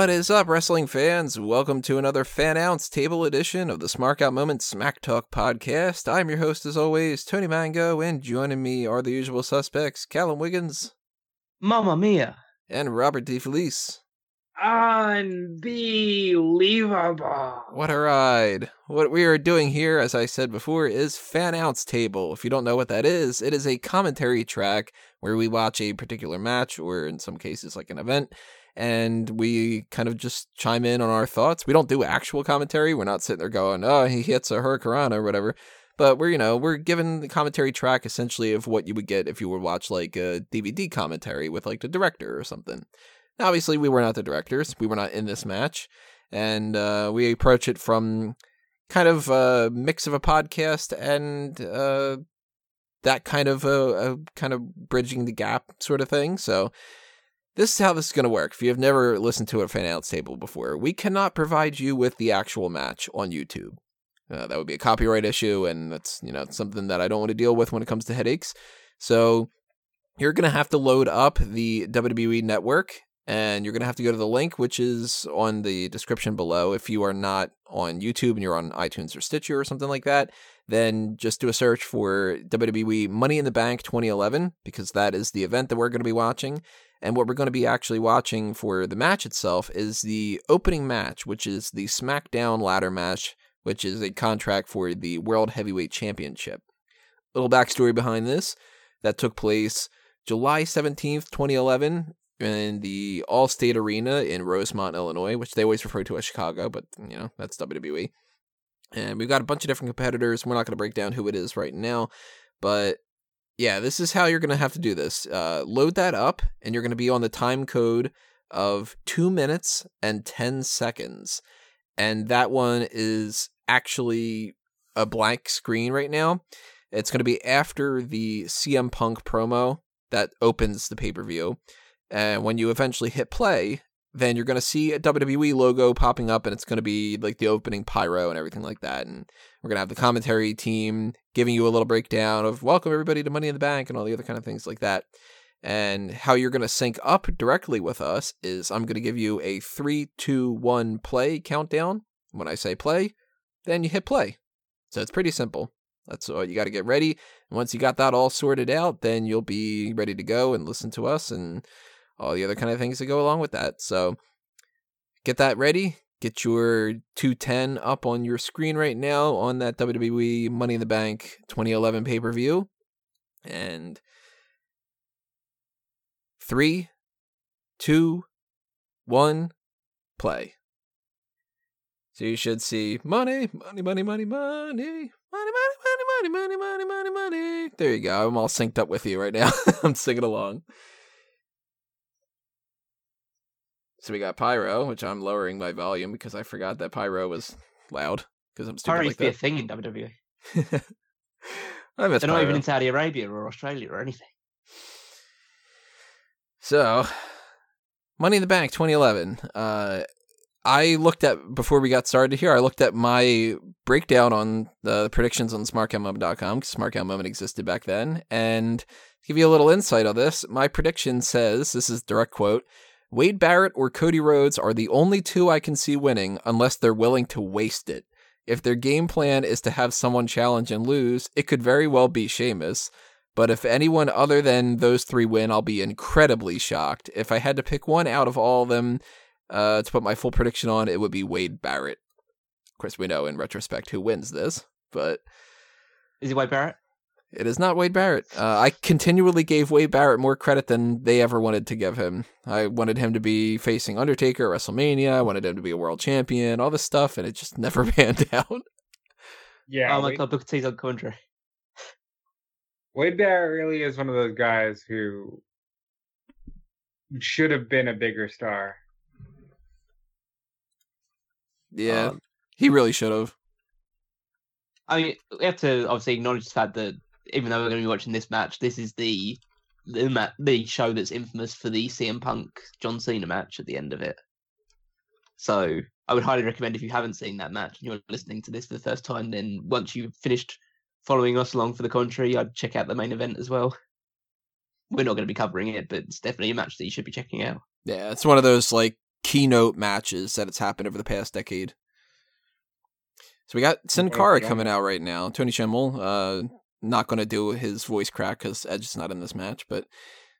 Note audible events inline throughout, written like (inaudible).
What is up, wrestling fans? Welcome to another Fan Ounce Table Edition of the Smark Out Moment Smack Talk podcast. I'm your host, as always, Tony Mango, and joining me are the usual suspects, Callum Wiggins. Mamma mia. And Robert DeFelice. Unbelievable. What a ride. What we are doing here, as I said before, is Fan Ounce Table. If you don't know what that is, it is a commentary track where we watch a particular match, or in some cases, like an event and we kind of just chime in on our thoughts. We don't do actual commentary. We're not sitting there going, "Oh, he hits a hurricane or whatever." But we're you know we're given the commentary track essentially of what you would get if you would watch like a DVD commentary with like the director or something. Now, obviously, we were not the directors. We were not in this match, and uh, we approach it from kind of a mix of a podcast and uh, that kind of a, a kind of bridging the gap sort of thing. So this is how this is going to work. If you have never listened to a fan ounce table before, we cannot provide you with the actual match on YouTube. Uh, that would be a copyright issue, and that's you know something that I don't want to deal with when it comes to headaches. So you're going to have to load up the WWE Network, and you're going to have to go to the link, which is on the description below. If you are not on YouTube and you're on iTunes or Stitcher or something like that, then just do a search for WWE Money in the Bank 2011 because that is the event that we're going to be watching. And what we're going to be actually watching for the match itself is the opening match, which is the SmackDown ladder match, which is a contract for the World Heavyweight Championship. A little backstory behind this that took place July 17th, 2011, in the Allstate Arena in Rosemont, Illinois, which they always refer to as Chicago, but you know, that's WWE. And we've got a bunch of different competitors. We're not going to break down who it is right now, but yeah, this is how you're going to have to do this. Uh, load that up, and you're going to be on the time code of two minutes and 10 seconds. And that one is actually a blank screen right now. It's going to be after the CM Punk promo that opens the pay per view. And when you eventually hit play, then you're going to see a WWE logo popping up and it's going to be like the opening pyro and everything like that. And we're going to have the commentary team giving you a little breakdown of welcome everybody to Money in the Bank and all the other kind of things like that. And how you're going to sync up directly with us is I'm going to give you a three, two, one play countdown. When I say play, then you hit play. So it's pretty simple. That's all you got to get ready. And once you got that all sorted out, then you'll be ready to go and listen to us and all the other kind of things that go along with that. So get that ready. Get your 210 up on your screen right now on that WWE Money in the Bank 2011 pay per view. And three, two, one, play. So you should see money, money, money, money, money, money, money, money, money, money, money, money, money. There you go. I'm all synced up with you right now. I'm singing along. So we got Pyro, which I'm lowering my volume because I forgot that Pyro was loud because I'm stupid Pyro like used to be a thing in WWE. (laughs) I miss They're not even in Saudi Arabia or Australia or anything. So, Money in the Bank 2011. Uh, I looked at before we got started here. I looked at my breakdown on the predictions on SmarkOutMoment.com because Smark Out Moment existed back then, and to give you a little insight on this, my prediction says this is direct quote: Wade Barrett or Cody Rhodes are the only two I can see winning unless they're willing to waste it. If their game plan is to have someone challenge and lose, it could very well be Sheamus. But if anyone other than those three win, I'll be incredibly shocked. If I had to pick one out of all of them uh, to put my full prediction on, it would be Wade Barrett. Of course, we know in retrospect who wins this, but Is it Wade Barrett? It is not Wade Barrett. Uh, I continually gave Wade Barrett more credit than they ever wanted to give him. I wanted him to be facing Undertaker at WrestleMania. I wanted him to be a world champion, all this stuff, and it just (laughs) never panned out. Yeah, oh my Wade, god, Booker T's on commentary. Wade Barrett really is one of those guys who should have been a bigger star. Yeah, Um, he really should have. I mean, we have to obviously acknowledge the fact that even though we're going to be watching this match, this is the the, ma- the show that's infamous for the CM Punk John Cena match at the end of it. So I would highly recommend if you haven't seen that match and you're listening to this for the first time, then once you've finished following us along for the contrary, I'd check out the main event as well. We're not going to be covering it, but it's definitely a match that you should be checking out. Yeah, it's one of those like keynote matches that it's happened over the past decade. So we got Sin Cara else we got? coming out right now. Tony Chimel, uh, not going to do his voice crack because Edge is not in this match, but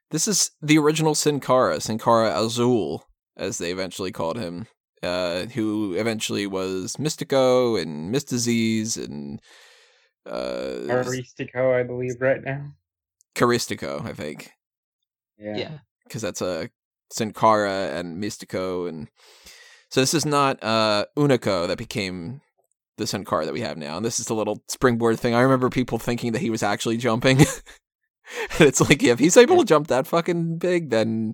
this is the original Sin Cara, Sin Cara Azul, as they eventually called him, uh, who eventually was Mistico and Myzteziz and uh, Aristico, I believe, right now. Caristico, I think. Yeah. Yeah. because that's a Sin Cara and Mistico, and so this is not uh Hunico that became the Sin Cara that we have now. And this is the little springboard thing. I remember people thinking that he was actually jumping. (laughs) and it's like, if he's able to jump that fucking big, then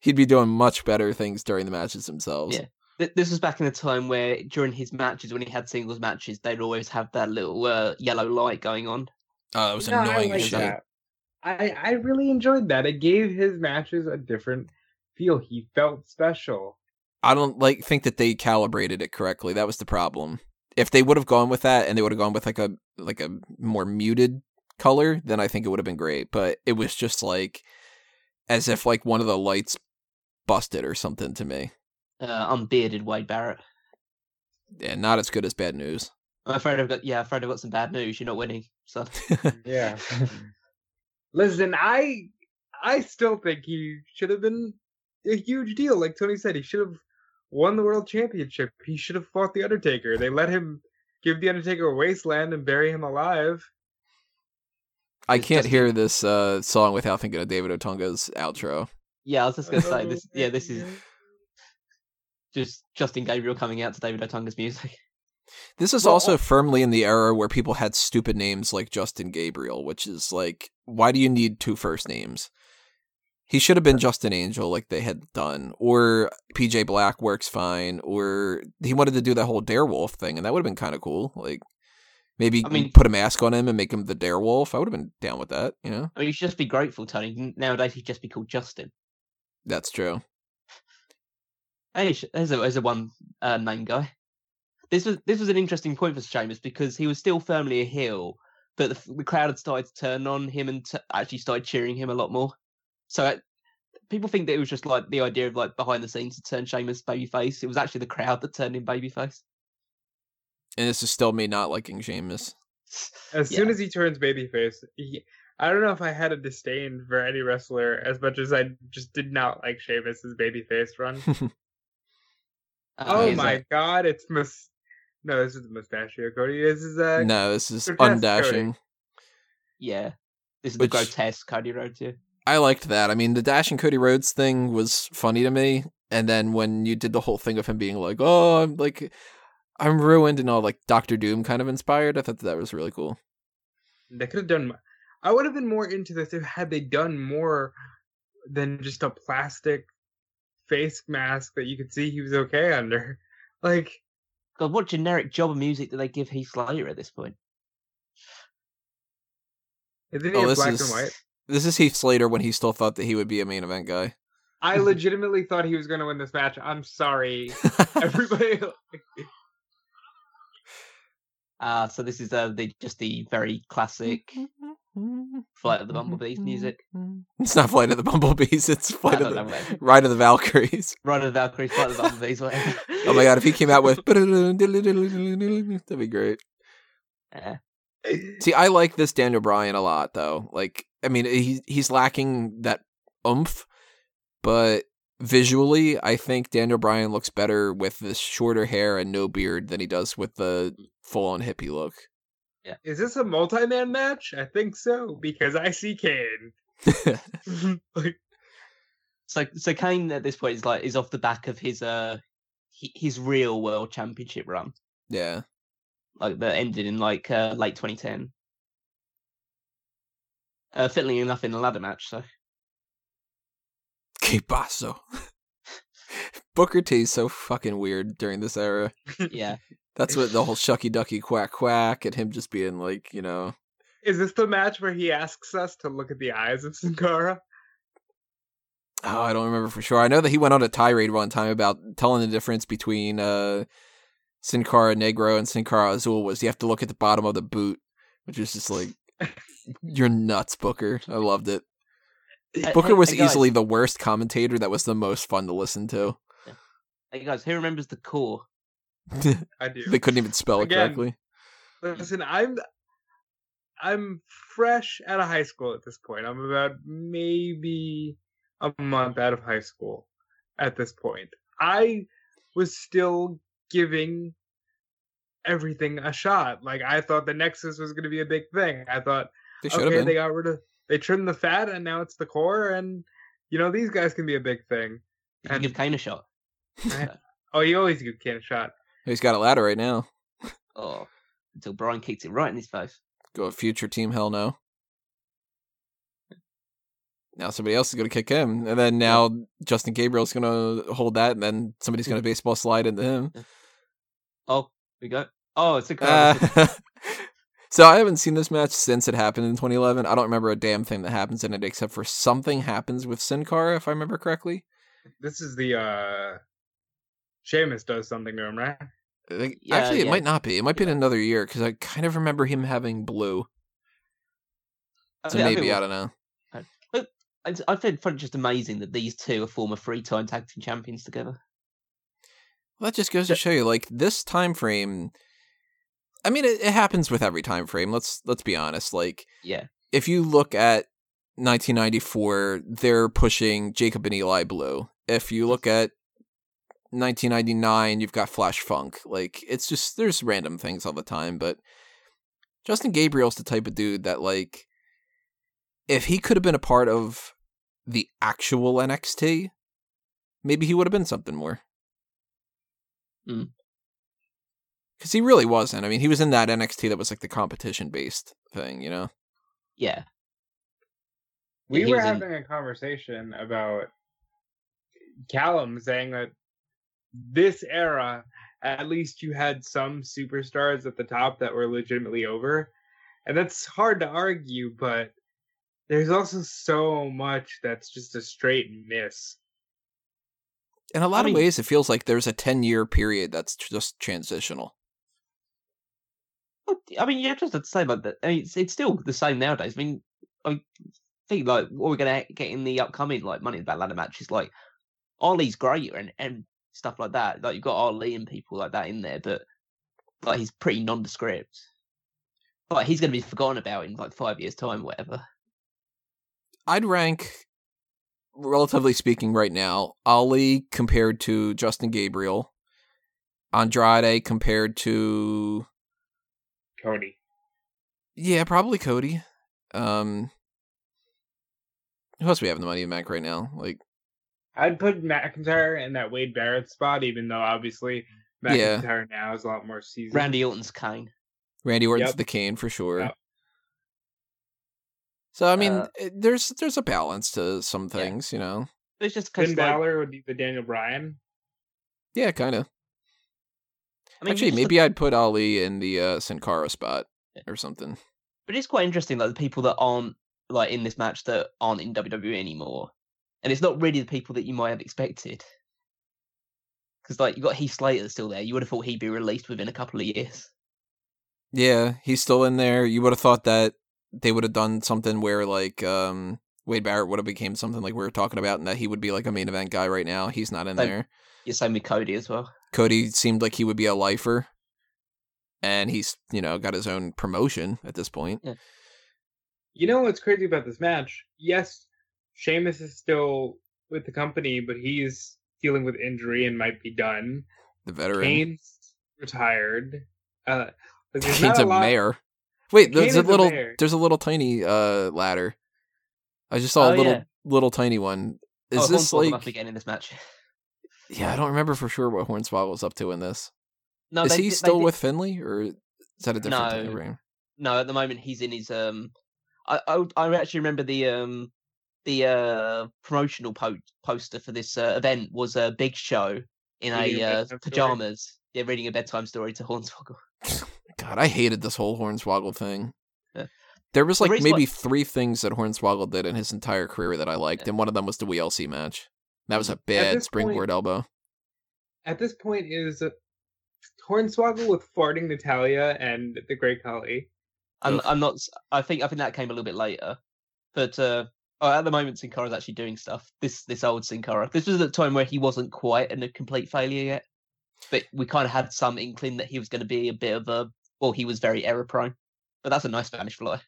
he'd be doing much better things during the matches themselves. Yeah. This was back in the time where during his matches, when he had singles matches, they'd always have that little uh, yellow light going on. Oh, it was No, I annoying like shit. that. I I really enjoyed that. It gave his matches a different feel. He felt special. I don't like think that they calibrated it correctly. That was the problem. If they would have gone with that and they would have gone with like a like a more muted color, then I think it would have been great. But it was just like as if like one of the lights busted or something to me. Uh, unbearded Wade Barrett. Yeah, not as good as bad news. I'm afraid I've got yeah, I'm afraid I've got some bad news. You're not winning. So (laughs) Yeah. Listen, I I still think he should have been a huge deal. Like Tony said, he should have won the world championship. He should have fought the Undertaker. They let him give the Undertaker a wasteland and bury him alive. I It's can't just- hear this uh, song without thinking of David Otunga's outro. yeah, I was just gonna say this. Yeah, this is just Justin Gabriel coming out to David Otunga's music. (laughs) This is Well, also al- firmly in the era where people had stupid names like Justin Gabriel, which is like, why do you need two first names? He should have been Justin Angel like they had done, or PJ Black works fine, or he wanted to do that whole Darewolf thing, and that would have been kind of cool. Like maybe I mean- put a mask on him and make him the Darewolf. I would have been down with that. You know, I mean, you should just be grateful, Tony. Nowadays, he'd just be called Justin. that's true. Hey, there's a there's a one uh, name guy. This was this was an interesting point for Sheamus because he was still firmly a heel, but the, the crowd had started to turn on him and t- actually started cheering him a lot more. So it, people think that it was just like the idea of like behind the scenes to turn Sheamus babyface. It was actually the crowd that turned him babyface. And this is still me not liking Sheamus. As Yeah. soon as he turns babyface, he, I don't know if I had a disdain for any wrestler as much as I just did not like Sheamus's babyface run. (laughs) Uh, oh here's a- my god, it's mus. No, this is the mustachio Cody. This is uh, no, this is Grotesque Cody. undashing. yeah, this is Which- the grotesque Cody Rhodes. Yeah. I liked that. I mean, the Dashing Cody Rhodes thing was funny to me, and then when you did the whole thing of him being like, "Oh, I'm like, I'm ruined," and all like Doctor Doom kind of inspired, I thought that was really cool. They could have done. I would have been more into this if had they done more than just a plastic face mask that you could see he was okay under. (laughs) Like, God, what generic job of music do they give Heath Slater at this point? isn't he Oh, in this black is and white? This is Heath Slater when he still thought that he would be a main event guy. I (laughs) legitimately thought he was going to win this match. I'm sorry, (laughs) everybody. (laughs) Uh, so this is uh, the just the very classic Flight of the Bumblebees music. It's not Flight of the Bumblebees. It's Flight of the man. Ride of the Valkyries. Ride of the Valkyries, Flight of the Bumblebees, whatever. Oh my god, if he came out with that'd be great. Yeah. See, I like this Daniel Bryan a lot, though. Like, I mean, he he's lacking that oomph, but visually, I think Daniel Bryan looks better with this shorter hair and no beard than he does with the full-on hippie look. Yeah. Is this a multi-man match? I think so because I see Kane. (laughs) (laughs) like, So so Kane at this point is like is off the back of his uh his real world championship run, yeah, like that ended in like uh, late 2010. Uh, fittingly enough, in a ladder match. So que paso. (laughs) Booker T's so fucking weird during this era. (laughs) yeah, That's what the whole shucky ducky quack quack and him just being like, you know, is this the match where he asks us to look at the eyes of Sin Cara? Oh, I don't remember for sure. I know that he went on a tirade one time about telling the difference between uh, Sin Cara Negro and Sin Cara Azul was you have to look at the bottom of the boot, which is just like (laughs) you're nuts, Booker. I loved it. Uh, Booker hey- was hey, easily the worst commentator that was the most fun to listen to. Hey guys, who remembers the Corre? (laughs) I do. they couldn't even spell it correctly. Listen, I'm I'm fresh out of high school at this point. I'm about maybe a month out of high school at this point. I was still giving everything a shot. Like I thought the Nexus was going to be a big thing. I thought They okay, been. they got rid of they trimmed the fat and now it's the Corre and you know these guys can be a big thing. Did you And- give Kane a shot? (laughs) Oh, you always give Kane a shot. He's got a ladder right now. Oh, until Bryan kicked it right in his face. Go a future team hell no. Now somebody else is going to kick him, and then now Justin Gabriel's going to hold that, and then somebody's going to baseball slide into him. Oh, we go. Oh, it's a Uh, (laughs) so I haven't seen this match since it happened in 2011. I don't remember a damn thing that happens in it except for something happens with Sin Cara, if I remember correctly. This is the uh Sheamus does something to him, right? Like, Yeah, Actually, it yeah. might not be. It might be in another year because I kind of remember him having blue. I So think- I maybe I don't know. I, find it just amazing that these two are former three-time tag team champions together. Well, that just goes to show you, like this time frame. I mean, it, it happens with every time frame. Let's let's be honest. Like, Yeah, if you look at 1994, they're pushing Jacob and Eli Blu. If you look at 1999, you've got Flash Funk. Like, it's just there's random things all the time. But Justin Gabriel's the type of dude that, like, if he could have been a part of the actual NXT, maybe he would have been something more. Hmm. Because he really wasn't. I mean, he was in that NXT that was like the competition based thing, you know? yeah. We were was in- having a conversation about Callum saying that this era, at least you had some superstars at the top that were legitimately over. And that's hard to argue, but there's also so much that's just a straight miss. In a lot mean- of ways, it feels like there's a 10 year period that's tr- just transitional. Well, I mean, yeah, just to say like that. I mean, it's, it's still the same nowadays. I mean, I think like what we're gonna get in the upcoming like Money in the Bank ladder matches, like Ali's great and and stuff like that. Like you've got Ali and people like that in there, but like he's pretty nondescript. Like he's gonna be forgotten about in like five years' time, whatever. I'd rank, relatively speaking, right now, Ali compared to Justin Gabriel, Andrade compared to, Cody. yeah, probably Cody. Um, who else we have in the Money in the Bank right now? Like, I'd put McIntyre in that Wade Barrett spot, even though obviously Yeah. McIntyre now is a lot more seasoned. Randy Orton's Kane. Randy Orton's Yep. the Kane for sure. Yep. So I mean, Uh, it- there's there's a balance to some Yeah. things, you know. It's just Finn because like, Balor would be the Daniel Bryan. Yeah, kind of. I mean, Actually, just the- maybe I'd put Ali in the uh, Sin Cara spot or something. But it's quite interesting, like the people that aren't like in this match that aren't in WWE anymore, and it's not really the people that you might have expected. Because like you got Heath Slater still there, you would have thought he'd be released within a couple of years. Yeah, he's still in there. You would have thought that they would have done something where like um Wade Barrett would have became something like we were talking about, and that he would be like a main event guy right now. He's not in Like- there. Yeah, same with Cody as well. Cody seemed like he would be a lifer, and he's you know got his own promotion at this point. You know what's crazy about this match? Yes, Sheamus is still with the company, but he's dealing with injury and might be done. The veteran. Kane's retired. Uh, like, Kane's a, a lot. mayor. Wait, there's a little mayor. there's a little tiny uh ladder. I just saw a Oh, little yeah. little tiny one. Is oh, this like must be getting in this match. Yeah, I don't remember for sure what Hornswoggle's up to in this. No, is they he did- they still did- with Finlay or is that a different No. time? No, at the moment he's in his um. I I, I actually remember the um the uh promotional po- poster for this uh, event was a big show in Reading a a uh, bedtime story? pajamas. Yeah, reading a bedtime story to Hornswoggle. (laughs) God, I hated this whole Hornswoggle thing. Yeah. There was like maybe three things that Hornswoggle did in his entire career that I liked, Yeah. and one of them was the WLC match. That was a At bad springboard point- elbow. At this point, is Hornswoggle with farting Natalya and the Great Khali. I'm. I'm not. I think I think that came a little bit later, but uh, Oh, at the moment, Sin Cara's actually doing stuff. This this old Sin Cara. This was at the time where he wasn't quite in a complete failure yet, but we kind of had some inkling that he was going to be a bit of a. Well, he was very error prone, but that's a nice Spanish fly.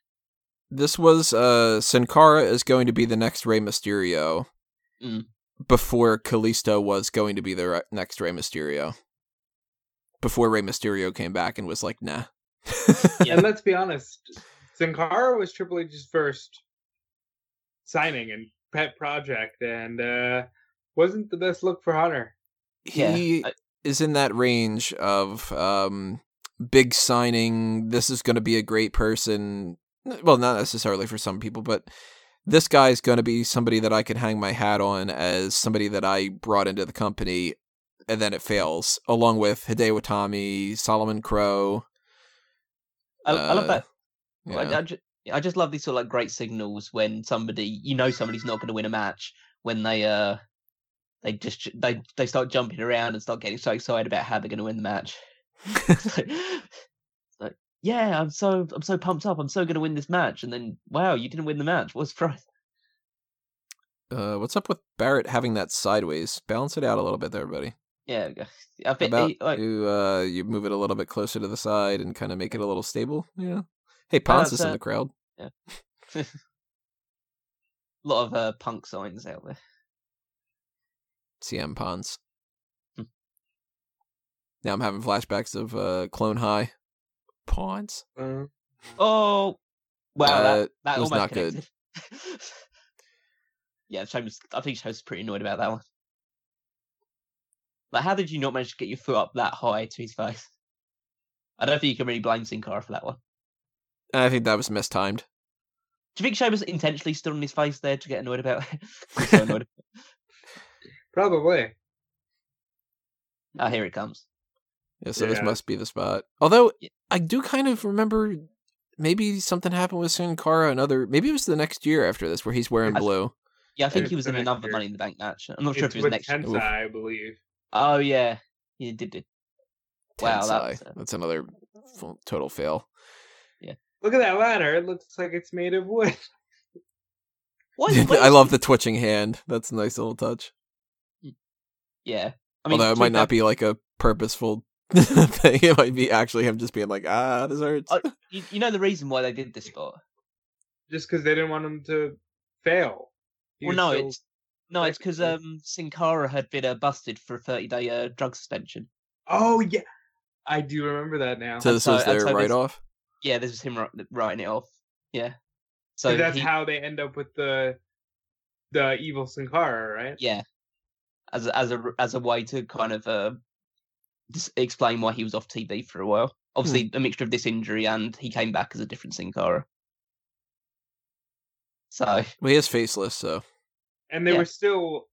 This was uh Sin Cara is going to be the next Rey Mysterio. Mm. Before Kalisto was going to be the re- next Rey Mysterio. Before Rey Mysterio came back and was like, nah. Yeah. And (laughs) let's be honest, Sin Cara was Triple H's first signing and pet project, and uh wasn't the best look for Hunter. Yeah, he I- is in that range of um big signing this is going to be a great person well not necessarily for some people but this guy is going to be somebody that I could hang my hat on as somebody that I brought into the company and then it fails along with Hideo Itami, Solomon Crowe. I, I love Uh, that. Yeah. I, I, just, I just love these sort of like great signals when somebody you know somebody's not going to win a match when they uh they just they they start jumping around and start getting so excited about how they're going to win the match. (laughs) It's like, yeah, I'm so I'm so pumped up. I'm so going to win this match, and then wow, you didn't win the match. What's surprise? uh, what's up with Barrett having that sideways? Balance it out a little bit there, buddy. Yeah, I How think about like, you uh you move it a little bit closer to the side and kind of make it a little stable? Yeah. Hey, Ponce is in uh, the crowd. Yeah. a (laughs) lot of uh, punk signs out there. CM Ponce. Now I'm having flashbacks of uh, Clone High. Pawns. Uh, Oh, wow, Uh, that, that was almost not good. connected. (laughs) yeah, Sheamus, I think Sheamus is pretty annoyed about that one. Like, how did you not manage to get your foot up that high to his face? I don't think you can really blame Sin Cara for that one. I think that was mistimed. Do you think Sheamus intentionally stood on his face there to get annoyed about it? (laughs) So annoyed. (laughs) probably. Ah, here it comes. Yeah, so this must be the spot. Although I do kind of remember maybe something happened with Sin Cara another maybe it was the next year after this where he's wearing I- blue. Yeah, I think It's he was in another year. Money in the Bank match. I'm not sure if it was with next year. I believe. Oh, yeah. He did it. Wow, that Tensai. uh, That's another full, total fail. Yeah. Look at that ladder. It looks like it's made of wood. What is- (laughs) what I love the twitching hand. That's a nice little touch. Yeah. I mean, Although it might fair- not be like a purposeful thing. (laughs) It might be actually him just being like, ah, this hurts. Uh, (laughs) you, you know the reason why they did this spot? Just because they didn't want him to fail. He Well, no, still- it's no, it's because technically- um, Sin Cara had been uh, busted for a 30 day uh, drug suspension. Oh yeah, I do remember that now. so this so- was their so write off. Yeah, this is him writing it off. Yeah. So So that's he, how they end up with the the evil Sin Cara, right? yeah, as a, as a as a way to kind of uh, just explain why he was off TV for a while. Obviously, a mixture of this injury and he came back as a different Sin Cara. So Well, he is faceless, so And they Yeah. were still.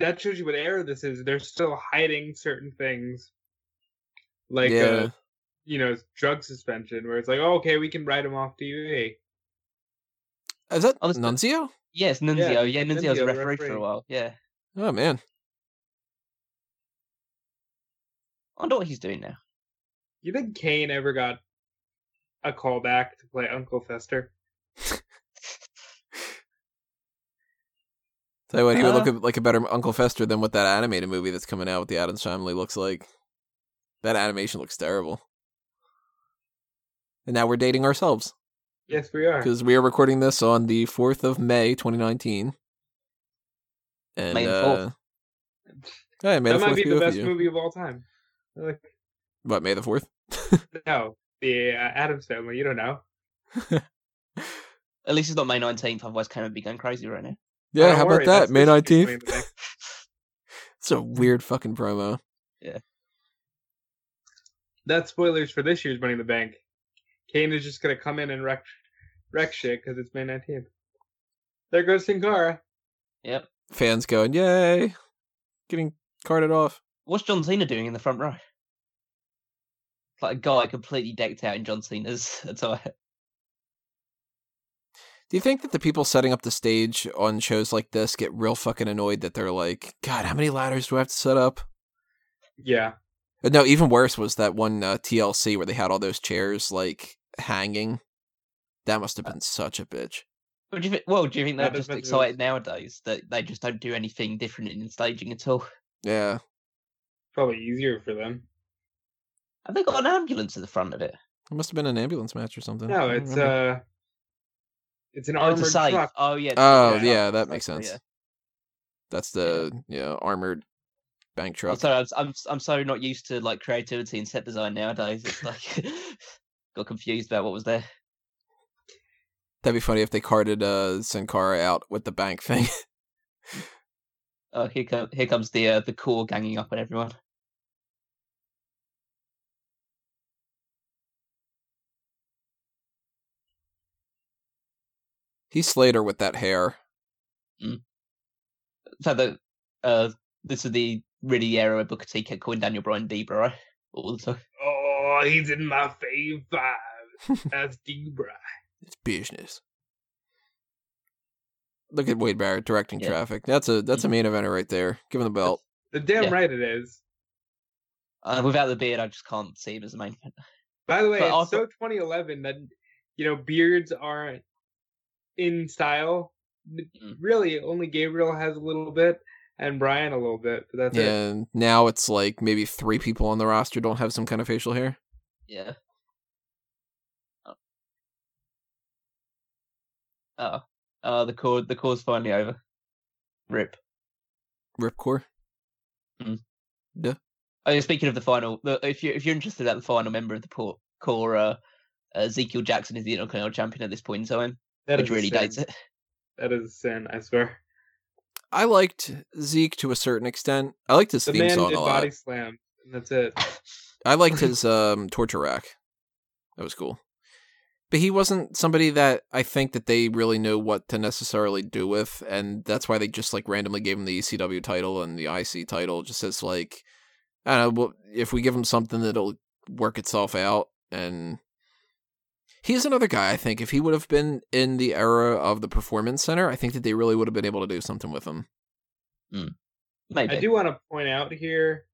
That shows you what era this is. They're still hiding certain things, like yeah. uh, you know, drug suspension, where it's like, oh, okay, we can write him off TV. Is that Oh, Nunzio? yes, Nunzio. Yeah, Nunzio was Nunzio, a the referee, for a while. Yeah, Oh man. I wonder what he's doing now. You think Kane ever got a call back to play Uncle Fester? (laughs) Tell you what, he would look Uh, like a better Uncle Fester than what that animated movie that's coming out with the Addams Family looks like. That animation looks terrible. And now we're dating ourselves Yes, we are. because we are recording this on the fourth of May, 2019. And May the uh, hey, May that might be be the best movie of all time. Like, What May the fourth? (laughs) no, the uh, Addams Family. You don't know. (laughs) At least it's not May 19th, otherwise Kane would be going crazy right now. Yeah, don't how worry, about that? May nineteenth. Money in the Bank. (laughs) It's a weird fucking promo. Yeah. That's spoilers for this year's Money in the Bank. Kane is just gonna come in and wreck wreck shit because it's May nineteenth. There goes Sin Cara. Yep. Fans going, yay! Getting carted off. What's John Cena doing in the front row? Like a guy completely decked out in John Cena's (laughs) attire. Do you think that the people setting up the stage on shows like this get real fucking annoyed that they're like, God, how many ladders do I have to set up? Yeah. Uh, No, even worse was that one uh, TLC where they had all those chairs like hanging. That must have been such a bitch. What do you think? Well, do you think they're Not just excited nowadays that they just don't do anything different in staging at all? Yeah. Probably easier for them. Have they got an ambulance at the front of it? It must have been an ambulance match or something. No, it's remember. uh, it's an Oh, it's armored a truck. Oh yeah. Oh yeah, yeah, that makes sense. yeah. That's the yeah armored bank I'm truck. sorry, I'm, I'm I'm so not used to like creativity and set design nowadays. It's like (laughs) got confused about what was there. That'd be funny if they carted uh Sin Cara out with the bank thing. Oh, here comes here comes the uh, the Corre ganging up on everyone. He's Slater with that hair. So the uh this is the really era where Booker T kept calling Daniel Bryan Debra right? all the time. Oh, he's in my fave five. (laughs) That's Debra. It's business. Look at Wade Barrett directing Yeah. traffic. That's a that's a main eventer right there. Give him the belt. The damn Yeah. right it is. Uh, without the beard, I just can't see him as a main event. By the way, But it's also- so 2011 that you know beards aren't in style. Mm. Really, only Gabriel has a little bit, and Bryan a little bit. But that's it. And now it's like maybe three people on the roster don't have some kind of facial hair. Yeah. Oh. Oh. Uh, the Corre the Corre's finally over. Rip. Ripcore. Oh, yeah, Oh, speaking of the final, the, if you if you're interested at the final member of the port, Corre, uh, Ezekiel Jackson is the Intercontinental Champion at this point in time, That which a really sin. dates it. That is a sin. I swear. I liked Zeke to a certain extent. I liked his The theme man song did a lot. body slam, and that's it. I liked (laughs) his um torture rack. That was cool. But he wasn't somebody that I think that they really know what to necessarily do with, and that's why they just like randomly gave him the ECW title and the IC title, just as like I don't know, if we give him something that'll work itself out. And he's another guy. I think if he would have been in the era of the Performance Center, I think that they really would have been able to do something with him. Hmm. Maybe. I do want to point out here,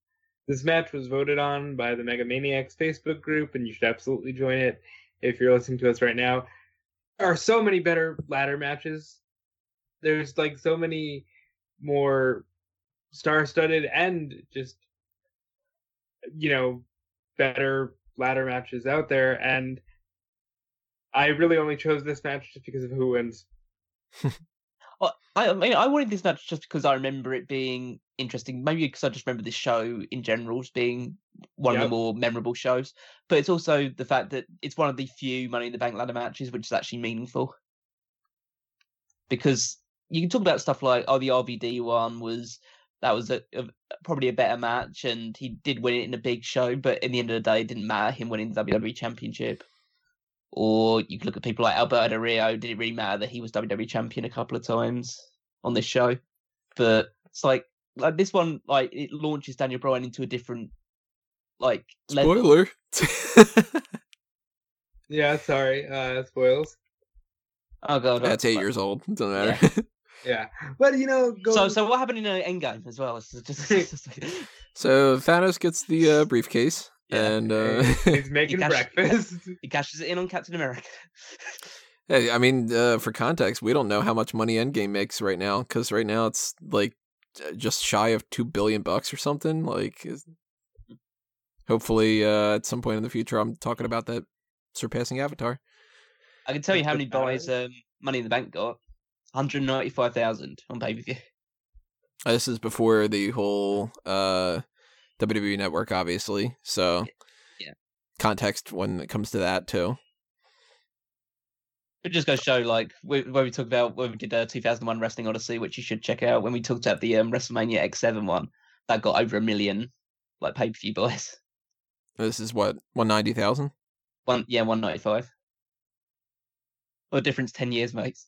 this match was voted on by the Mega Maniacs Facebook group, and you should absolutely join it if you're listening to us right now. There are so many better ladder matches. There's like so many more star-studded and just you know better ladder matches out there, and I really only chose this match just because of who wins. (laughs) Well, I, I mean, I wanted this match just because I remember it being interesting. Maybe because I just remember this show in general as being one of the more memorable shows. But it's also the fact that it's one of the few Money in the Bank ladder matches which is actually meaningful. Because you can talk about stuff like, oh, the RVD one was that was a, a probably a better match, and he did win it in a big show. But in the end of the day, it didn't matter him winning the WWE Championship. Or you could look at people like Alberto Del Rio. Did it really matter that he was WWE champion a couple of times on this show? But it's like like this one, like it launches Daniel Bryan into a different like level. Spoiler. (laughs) Yeah, sorry, uh, spoils. Oh god, That's eight but- years old. Doesn't matter. (laughs) Yeah, but you know, go. So so what happened in uh, Endgame as well? It's just, (laughs) it's just like- So Thanos gets the uh, briefcase, Yeah. and uh, he's (laughs) making cash- breakfast. he cashes it in on Captain America. (laughs) hey, I mean, uh, for context, we don't know how much money Endgame makes right now because right now it's like just shy of two billion bucks or something. Like, is- hopefully, uh, at some point in the future, I'm talking about that surpassing Avatar. I can tell you how many That's buys um, Money in the Bank got. 195,000 on pay per view. Uh, This is before the whole uh, WWE network, obviously. So, Yeah. context when it comes to that too. It just goes to show, like, wh- when we talked about when we did uh, 2001 Wrestling Odyssey, which you should check out, when we talked about the um, WrestleMania X7 one, that got over a million, like, pay per view buys. (laughs) This is what one ninety thousand. One, yeah, 195. What difference 10 years makes.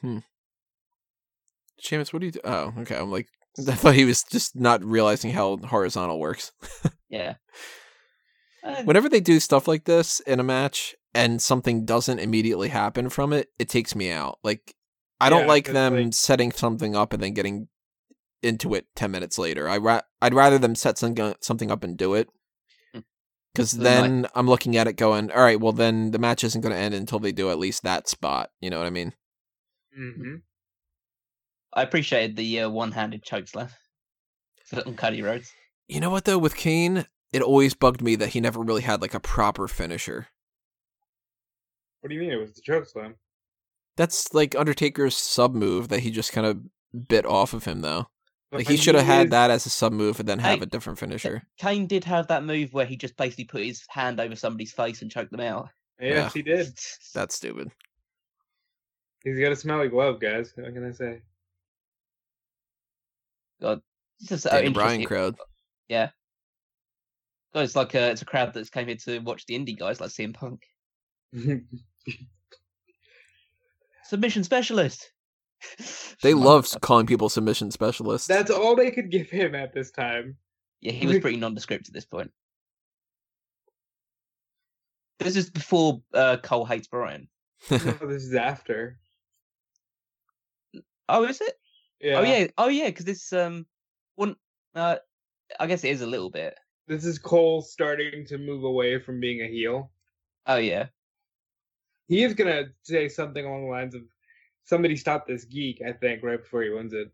Hmm. Sheamus, what do you? Do? Oh, okay. I'm like, (laughs) I thought he was just not realizing how horizontal works. (laughs) Yeah. Uh, Whenever they do stuff like this in a match and something doesn't immediately happen from it, it takes me out. Like, I don't Yeah, like 'cause, them like- setting something up and then getting into it ten minutes later. I ra- I'd rather them set something something up and do it. Hmm. Because then, then I'm looking at it going, all right, well, then the match isn't going to end until they do at least that spot. You know what I mean? hmm I appreciated the uh, one-handed chokeslam on Cody Rhodes. You know what though? With Kane, it always bugged me that he never really had like a proper finisher. What do you mean? It was the choke slam. That's like Undertaker's sub move that he just kind of bit off of him though. Like he should have had that as a sub move and then have Hey, a different finisher. Kane did have that move where he just basically put his hand over somebody's face and choked them out. Yes, Yeah. he did. (laughs) That's stupid. He's got a smelly glove, guys. What can I say? It's just so Daniel Bryan interesting. crowd. God, it's like a, it's a crowd that's came here to watch the indie guys like CM Punk. (laughs) Submission specialist. They (laughs) love calling people submission specialists. That's all they could give him at this time. Yeah, he was (laughs) pretty nondescript at this point. This is before uh, Cole hates Bryan. no, this is after. Oh, is it? Yeah. Oh yeah. Oh yeah, because this um one uh I guess it is a little bit. This is Cole starting to move away from being a heel. Oh yeah. He is gonna say something along the lines of somebody stop this geek, I think, right before he wins it.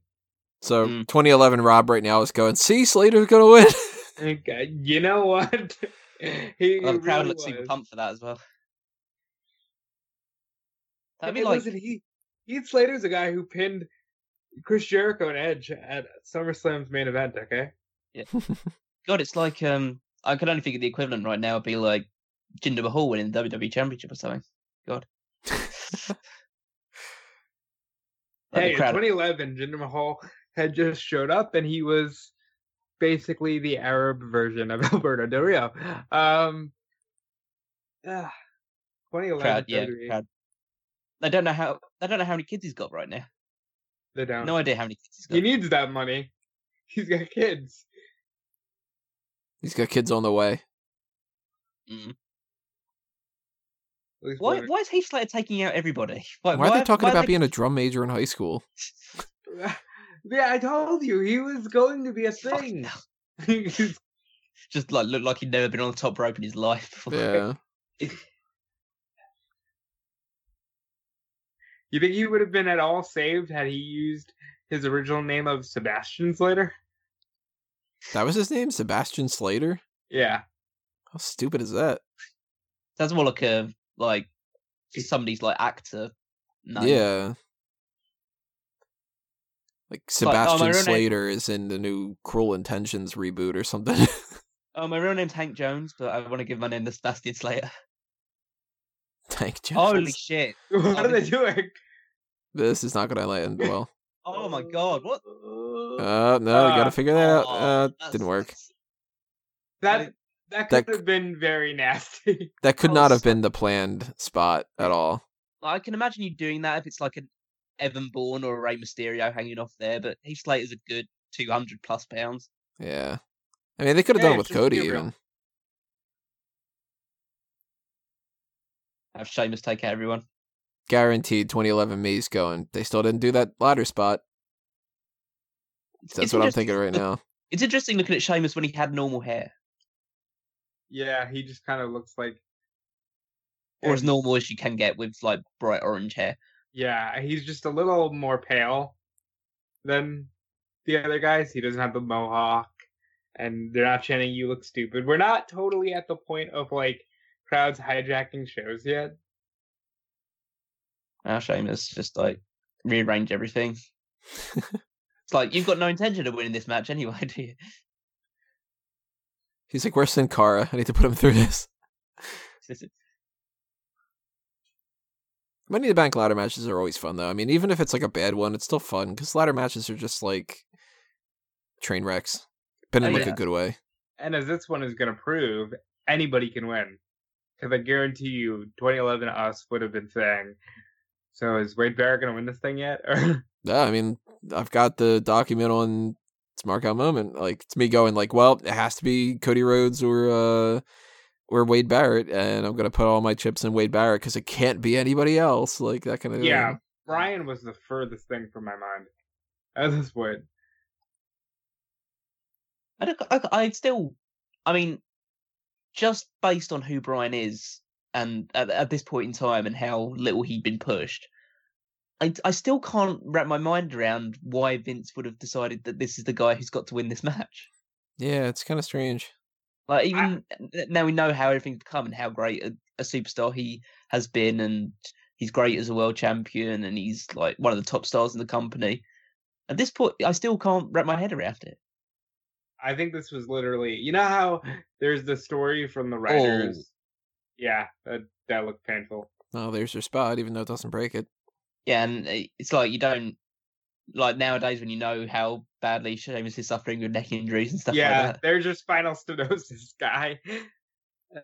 so Mm. 2011 Rob right now is going, see, Slater's gonna win. (laughs) Okay, you know what? (laughs) he, Well, the he crowd really looks super pumped for that as well. I That'd be mean, like listen, he Heath Slater's a guy who pinned Chris Jericho and Edge at SummerSlam's main event. Okay, Yeah. (laughs) God, it's like um I could only think of the equivalent right now would be like Jinder Mahal winning the WWE Championship or something. God. (laughs) Like, hey, in 2011, Jinder Mahal had just showed up, and he was basically the Arab version of (laughs) Alberto Del Rio. Um, ah, 2011, crowd, yeah, WWE, crowd. They don't know how I don't know how many kids he's got right now. They don't. No idea how many kids he's got. he needs that money. He's got kids. He's got kids on the way. Mm. At Why why is Heath Slater taking out everybody? Why, Why, are they talking about they- being a drum major in high school? (laughs) Yeah, I told you he was going to be a thing. (laughs) just like looked like he'd never been on the top rope in his life before. Yeah. (laughs) you think he would have been at all saved had he used his original name of Sebastian Slater? That was his name? Sebastian Slater? Yeah. How stupid is that? Sounds more like a like somebody's like actor. name. Yeah. Like like, oh, my Sebastian name- Slater is in the new Cruel Intentions reboot or something. (laughs) Oh, my real name's Hank Jones, but I want to give my name to Sebastian Slater. (laughs) Thank you. Holy shit! (laughs) What are they this- doing? This is not gonna land well. Oh my god! What? Uh, no, you Uh, gotta figure that out. Oh, Uh, didn't work. That (laughs) that could That- have been very nasty. That could Oh, not have so- been the planned spot at all. I can imagine you doing that if it's like an Evan Bourne or a Rey Mysterio hanging off there, but Heath Slater's a good two hundred plus pounds. Yeah. I mean, they could have Yeah, done it with Cody be real. even. Have Sheamus take out everyone. Guaranteed 2011 May's going. They still didn't do that ladder spot. That's It's what I'm thinking right now. It's interesting looking at Sheamus when he had normal hair, Yeah, he just kind of looks like. or as normal as you can get with like bright orange hair. Yeah, he's just a little more pale than the other guys. He doesn't have the mohawk, and they're not chanting "You look stupid." We're not totally at the point of like crowds hijacking shows yet. Now Sheamus just like rearrange everything. It's like you've got no intention of winning this match anyway, (laughs) do you? He's like, where's Sin Cara? I need to put him through this. (laughs) Money in the Bank ladder matches are always fun, though. I mean, even if it's like a bad one, it's still fun because ladder matches are just like train wrecks, but in Oh, like yeah. a good way. And as this one is going to prove, anybody can win. Because I guarantee you, 2011 us would have been saying, "So is Wade Barrett going to win this thing yet?" (laughs) Yeah, I mean, I've got the document on it's mark markout moment. Like it's me going like, well, it has to be Cody Rhodes or uh or Wade Barrett, and I'm gonna put all my chips in Wade Barrett because it can't be anybody else. Like that kind of yeah, thing. Bryan was the furthest thing from my mind at this point. I don't. I, I'd still. I mean, just based on who Bryan is, and at, at this point in time, and how little he'd been pushed, I, I still can't wrap my mind around why Vince would have decided that this is the guy who's got to win this match. Yeah, it's kind of strange. Like even n- now we know how everything's become and how great a, a superstar he has been, and he's great as a world champion, and he's like one of the top stars in the company. At this point, I still can't wrap my head around it. I think this was literally. You know how there's the story from the writers. Yeah, that that looked painful. Oh, there's your spot, even though it doesn't break it. Yeah, and it's like you don't like nowadays when you know how badly Sheamus is suffering with neck injuries and stuff yeah, like that. there's your spinal (laughs) stenosis guy.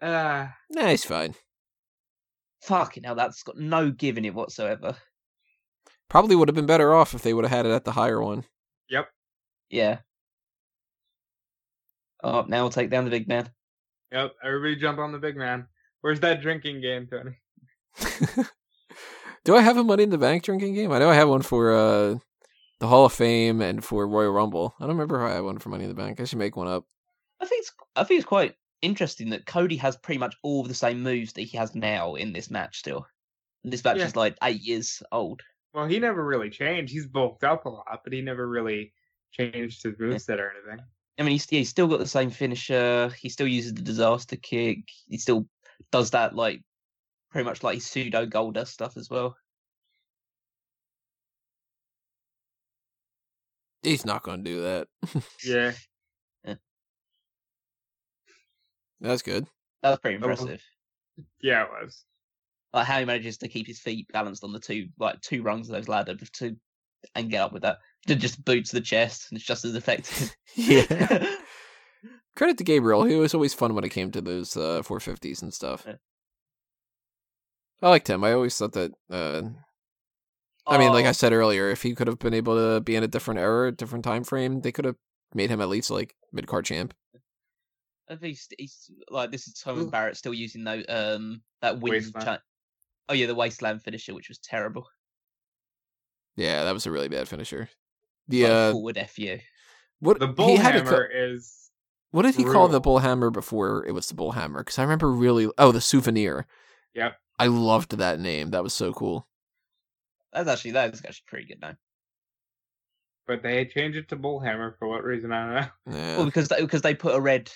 Uh, Nah, he's fine. Fucking hell, that's got no give in it whatsoever. Probably would have been better off if they would have had it at the higher one. Yep. Yeah. Oh, now we'll take down the big man. yep, everybody jump on the big man. Where's that drinking game, Tony? (laughs) Do I have a Money in the Bank drinking game? I know I have one for uh, the Hall of Fame and for Royal Rumble. I don't remember how I have one for Money in the Bank. I should make one up. I think it's I think it's quite interesting that Cody has pretty much all of the same moves that he has now in this match still. And this match Yeah. is like eight years old. Well, he never really changed. He's bulked up a lot, but he never really changed his moveset or anything. I mean, he's, yeah, he's still got the same finisher. He still uses the disaster kick. He still does that like pretty much like his pseudo Goldust stuff as well. He's not going to do that. (laughs) Yeah. That's good. That was pretty Oh. impressive. Yeah, it was. Like how he manages to keep his feet balanced on the two like two rungs of those ladders to and get up with that. Then just boot to the chest and it's just as effective. (laughs) Yeah. (laughs) Credit to Gabriel. He was always fun when it came to those uh, 450s and stuff. Yeah. I liked him. I always thought that. Uh, I mean, like I Oh, said earlier, if he could have been able to be in a different era, a different time frame, they could have made him at least like mid card champ. I think he's, he's like this is Ooh. Barrett still using those um that wind. Cha- oh yeah, the wasteland finisher, which was terrible. Yeah, that was a really bad finisher. Like The uh, forward fu. what The he had a co- is what did he call the brutal. bull hammer before it was the bull hammer? Because I remember really oh the souvenir. Yep. I loved that name. That was so cool. That's actually that is actually pretty good now. but they changed it to bullhammer for what reason I don't know. Yeah. Well, because they, because they put a red,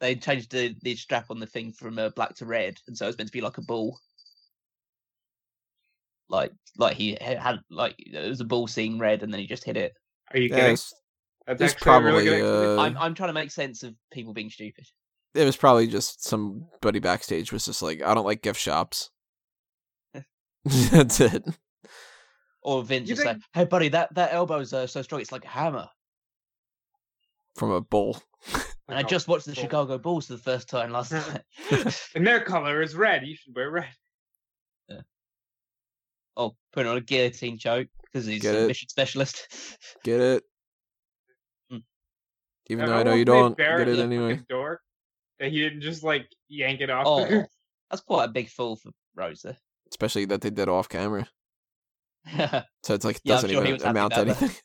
they changed the the strap on the thing from uh, black to red, and so it's meant to be like a ball. Like like he had like it was a ball seeing red, and then he just hit it. Are you Yeah, kidding? it's, That's it's actually really probably uh, I'm I'm trying to make sense of people being stupid. it was probably just somebody backstage was just like, I don't like gift shops. (laughs) That's it. Or Vince You was like, "Hey, buddy, that that elbow's uh, so strong, it's like a hammer." From a bull. And I just watched the. Chicago Bulls for the first time last night. (laughs) And their (laughs) color is red. You should wear red. Oh, putting on a guillotine choke because he's Get a it? mission specialist. (laughs) Get it? Hmm. Even though I know you don't get it anyway. Like a dork, that he didn't just like yank it off. oh, there. (laughs) that's quite a big fall for Rosa. Especially that they did off camera. (laughs) So it's like it Yeah, doesn't sure even amount to about that. anything.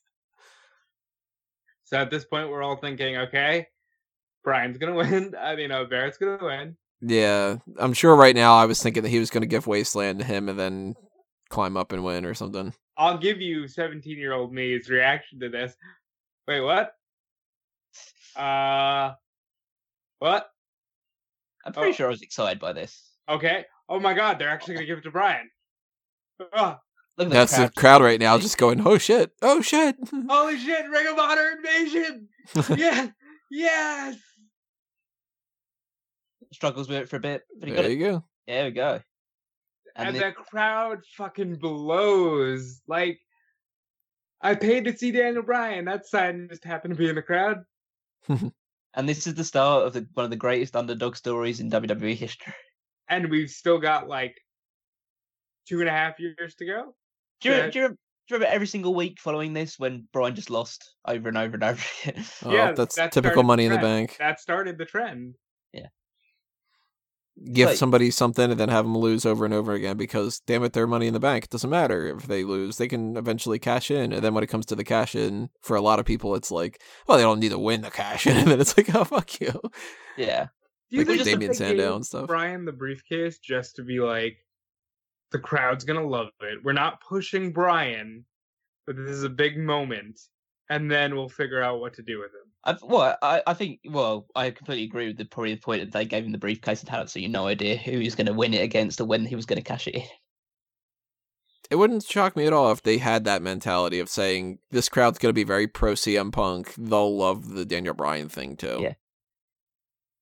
So at this point, we're all thinking, okay, Bryan's gonna win. I mean, uh, Barrett's gonna win. Yeah. I'm sure right now I was thinking that he was gonna give Wasteland to him and then climb up and win or something. I'll give you 17 year old me's reaction to this. Wait, what? Uh, what? I'm pretty Oh. sure I was excited by this. Okay. Oh my God, they're actually gonna give it to Bryan. Oh, Look at That's the crowd. crowd right now just going, Oh shit. Oh shit. (laughs) holy shit! Ring of Honor invasion. (laughs) yeah. Yes. struggles with it for a bit, but he got there it. go. There we go. And, And, the the, crowd fucking blows. Like, I paid to see Daniel Bryan. That sign just happened to be in the crowd. (laughs) and this is the start of the, one of the greatest underdog stories in WWE history. And we've still got like two and a half years to go. Do you, Yeah. do, you, do you remember every single week following this when Bryan just lost over and over and over again? Oh, Yeah, that's that typical started money in the bank. That started the trend. Give like- somebody something and then have them lose over and over again because damn it, they're money in the bank. It doesn't matter if they lose; they can eventually cash in. And then when it comes to the cash in, for a lot of people, it's like, well, they don't need to win the cash in, (laughs) and then it's like, oh fuck you, yeah. Do you like think Damien Sandow and stuff. Bryan the briefcase just to be like, the crowd's gonna love it. We're not pushing Bryan, but this is a big moment, and then we'll figure out what to do with him. I, well, I, I think, well, I completely agree with the probably the point that they gave him the briefcase and had absolutely no idea who he was going to win it against or when he was going to cash it in. It wouldn't shock me at all if they had that mentality of saying this crowd's going to be very pro CM Punk. They'll love the Daniel Bryan thing too. Yeah.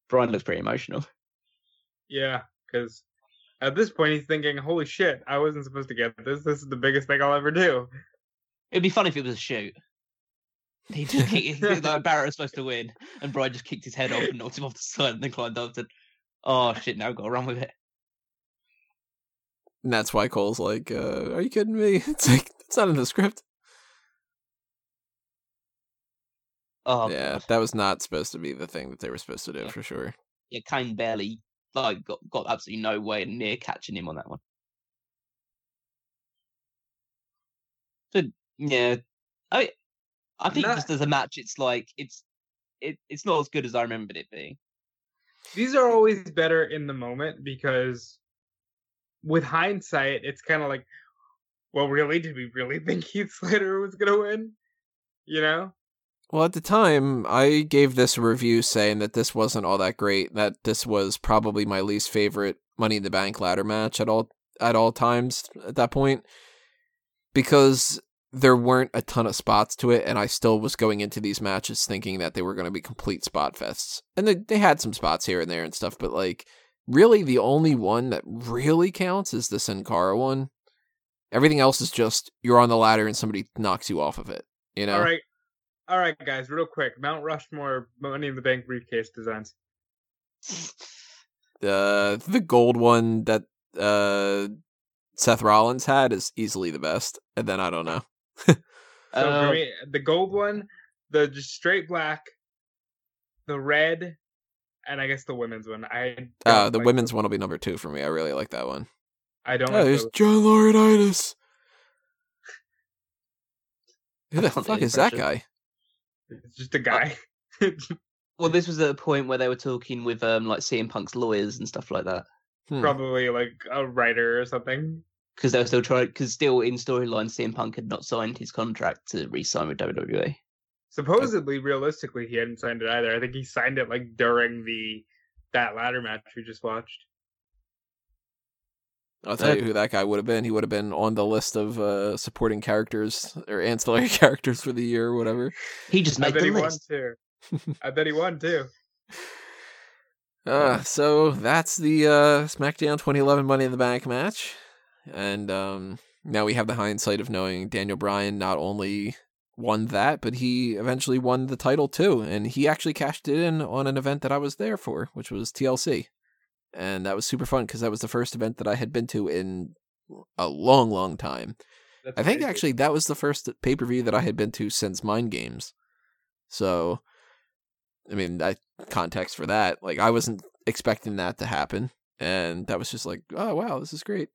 Bryan looks pretty emotional. Yeah, because at this point he's thinking, "Holy shit, I wasn't supposed to get this. This is the biggest thing I'll ever do." It'd be funny if it was a shoot. He just kicked, (laughs) like Barrett was supposed to win, and Bryan just kicked his head off and knocked him off the side, and then climbed up and, oh shit, now I've got to run with it. And that's why Cole's like, uh, "Are you kidding me? (laughs) It's like it's not in the script." Oh yeah, God. that was not supposed to be the thing that they were supposed to do Yeah. for sure. yeah, Kane barely like got got absolutely no way near catching him on that one. So yeah, I I think not- just as a match, it's like it's it it's not as good as I remembered it being. These are always better in the moment because, with hindsight, it's kind of like, well, really, did we really (laughs) think Heath Slater was gonna win? You know? Well, at the time, I gave this a review saying that this wasn't all that great. That this was probably my least favorite Money in the Bank ladder match at all at all times at that point, because there weren't a ton of spots to it, and I still was going into these matches thinking that they were going to be complete spot fests, and they they had some spots here and there and stuff, but like really the only one that really counts is the Sin Cara one. Everything else is just you're on the ladder and somebody knocks you off of it. You know. All right, all right, guys, real quick, Mount Rushmore Money in the Bank briefcase designs. the the gold one that uh Seth Rollins had is easily the best, and then I don't know. So Uh, for me, the gold one, the just straight black, the red, and I guess the women's one. I Uh, the like women's one will be number two for me. I really like that one. I don't. Oh, like there's the- John Laurinaitis. Who the I can't do fuck is that guy? It's just a guy. (laughs) well, this was at a point where they were talking with um like CM Punk's lawyers and stuff like that Hmm. Probably like a writer or something. Because they were still trying because still in storyline CM Punk had not signed his contract to re-sign with WWE. Supposedly, realistically, he hadn't signed it either. I think he signed it like during the that ladder match we just watched. I'll tell you who that guy would have been. He would have been on the list of uh, supporting characters or ancillary (laughs) characters for the year or whatever. He just made I bet the he won too. (laughs) I bet he won too. Uh, so that's the uh, SmackDown 2011 Money in the Bank match. And um, now we have the hindsight of knowing Daniel Bryan not only won that, but he eventually won the title too. And he actually cashed it in on an event that I was there for, which was TLC. And that was super fun because that was the first event that I had been to in a long, long time. That's I think crazy. actually that was the first pay per view that I had been to since Mind Games. So, I mean, that context for that, like I wasn't expecting that to happen, and that was just like, oh wow, this is great.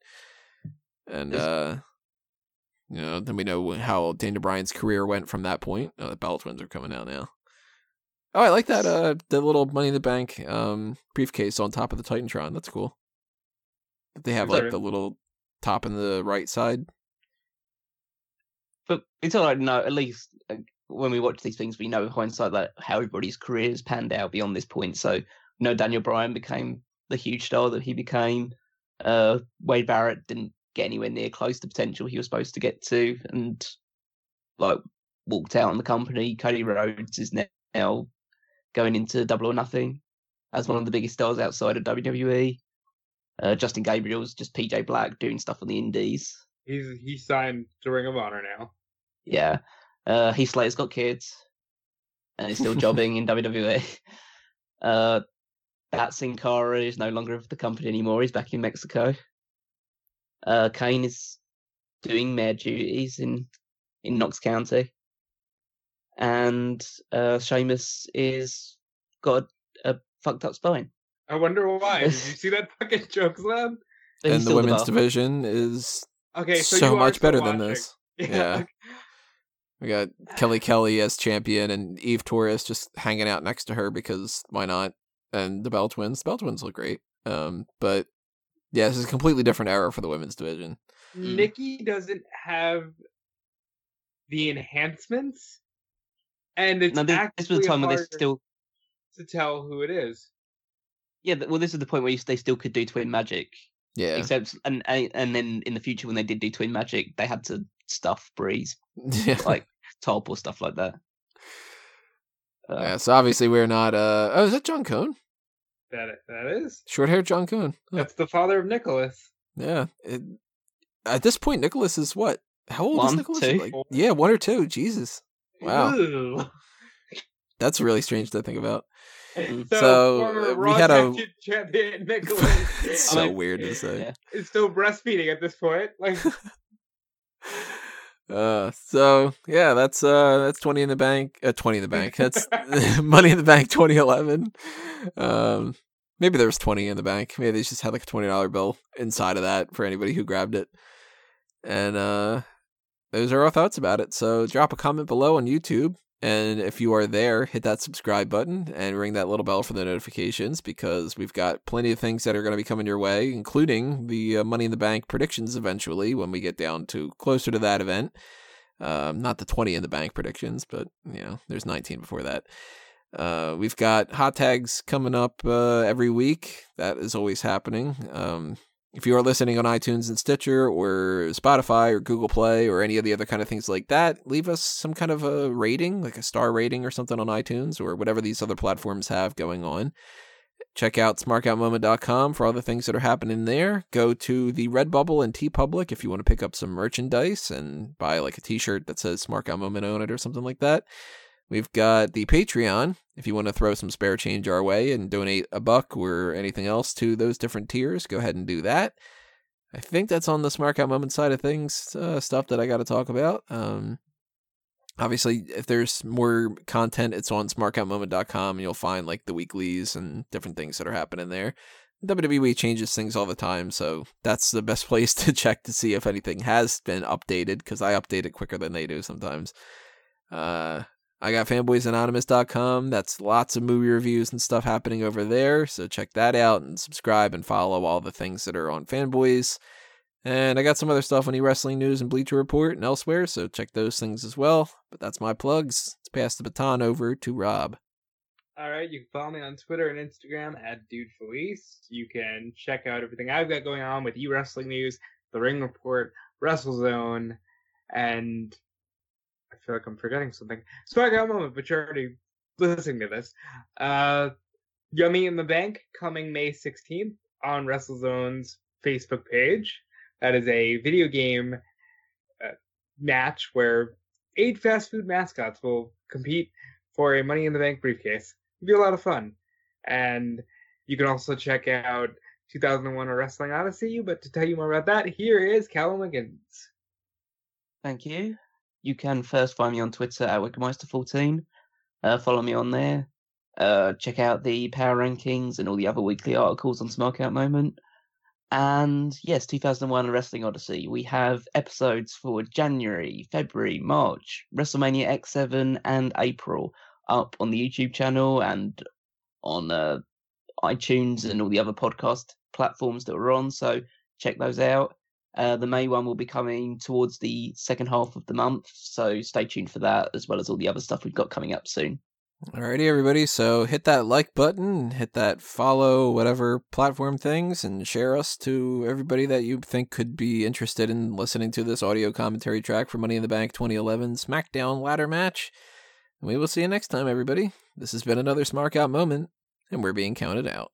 And uh, you know, then we know how Daniel Bryan's career went from that point. Oh, the Bella Twins are coming out now. Oh, I like that. Uh, the little Money in the Bank um briefcase on top of the Titantron. That's cool. They have like the little top in the right side. But it's all right. No, at least uh, when we watch these things, we know hindsight that how everybody's career careers panned out beyond this point. So, know, Daniel Bryan became the huge star that he became. Uh, Wade Barrett didn't get anywhere near close to potential he was supposed to get to, and like walked out on the company. Cody Rhodes is now going into Double or Nothing as one of the biggest stars outside of WWE. Uh, Justin Gabriel's just PJ Black doing stuff on the Indies. he's he signed to Ring of Honor now. Yeah. Uh Heath Slater's got kids and he's still (laughs) jobbing in WWE. Uh Bat Sin Cara is no longer with the company anymore. He's back in Mexico. Uh Kane is doing mayor duties in in Knox County. And uh Sheamus is got a fucked up spine. I wonder why. Did you (laughs) see that fucking joke, Slam? But and the women's boss. division is Okay, so, so, much still better than watching. this. (laughs) Yeah. We got Kelly Kelly as champion and Eve Torres just hanging out next to her because why not? And the Bella Twins. The Bella Twins look great. Um, but Yeah, this is a completely different era for the women's division. Mm. Nikki doesn't have the enhancements, and it's No, this, this was the time where they still. to tell who it is. Yeah, well, this is the point where you, they still could do twin magic, Yeah. except and and and then in the future when they did do twin magic, they had to stuff Brie's (laughs) yeah. like top or stuff like that. Uh, yeah. So obviously we're not. uh Oh, is that John Cone? That that is. Short haired John Cone. Huh. That's the father of Nicholas. Yeah. It, at this point, Nicholas is what? How old is Nicholas? Like, yeah, one or two. Jesus, Wow. Ew. that's really strange to think about. Mm. So, So, uh, we had a- champion (laughs) Nicholas it's so mean, weird to say. yeah. is still breastfeeding at this point. Like, (laughs) Uh, so yeah, that's uh, that's twenty in the bank. Uh, twenty in the bank. That's (laughs) (laughs) Money in the Bank 2011. Um, maybe there was twenty in the bank. Maybe they just had like a twenty dollar bill inside of that for anybody who grabbed it. And uh, those are our thoughts about it. So drop a comment below on YouTube. And if you are there, hit that subscribe button and ring that little bell for the notifications because we've got plenty of things that are going to be coming your way, including the uh, Money in the Bank predictions eventually when we get down to closer to that event. Um, not the 20 in the bank predictions, but you know, there's 19 before that. Uh, we've got hot tags coming up uh, every week. That is always happening. Um, if you are listening on iTunes and Stitcher or Spotify or Google Play or any of the other kind of things like that, leave us some kind of a rating, like a star rating or something on iTunes or whatever these other platforms have going on. Check out smarkoutmoment.com for all the things that are happening there. Go to the Redbubble and TeePublic if you want to pick up some merchandise and buy like a t-shirt that says Smark Out Moment on it or something like that. We've got the Patreon if you want to throw some spare change our way and donate a buck or anything else to those different tiers. Go ahead and do that. I think that's on the Smark Out Moment side of things, uh, stuff that I got to talk about. Um, obviously, if there's more content, it's on smarkoutmoment.com and you'll find like the weeklies and different things that are happening there. WWE changes things all the time, so that's the best (laughs) place to check to see if anything has been updated because I update it quicker than they do sometimes. Uh, I got fanboysanonymous.com. That's lots of movie reviews and stuff happening over there. So check that out and subscribe and follow all the things that are on Fanboys. And I got some other stuff on eWrestling News and Bleacher Report and elsewhere, so check those things as well. But that's my plugs. Let's pass the baton over to Rob. all right, you can follow me on Twitter and Instagram at Dude Felice. You can check out everything I've got going on with E Wrestling News, The Ring Report, WrestleZone, and feel like I'm forgetting something. Out moment, but you're already listening to this. Uh, Yummy in the Bank coming May 16th on WrestleZone's Facebook page. That is a video game uh, match where eight fast food mascots will compete for a Money in the Bank briefcase. It'll be a lot of fun. And you can also check out 2001 A Wrestling Odyssey. But to tell you more about that, here is Callum Wiggins. Thank you. You can first find me on Twitter at Wickermeister14. Uh, follow me on there. Uh, check out the power rankings and all the other weekly articles on Smarkout Moment. And yes, 2001 A Wrestling Odyssey. We have episodes for January, February, March, WrestleMania X7, and April up on the YouTube channel and on uh, iTunes and all the other podcast platforms that we're on. So check those out. Uh, the May one will be coming towards the second half of the month, so stay tuned for that as well as all the other stuff we've got coming up soon. Alrighty, everybody. So hit that like button, hit that follow, whatever platform things, and share us to everybody that you think could be interested in listening to this audio commentary track for Money in the Bank 2011 SmackDown ladder match. And we will see you next time, everybody. This has been another Smark Out moment, and we're being counted out.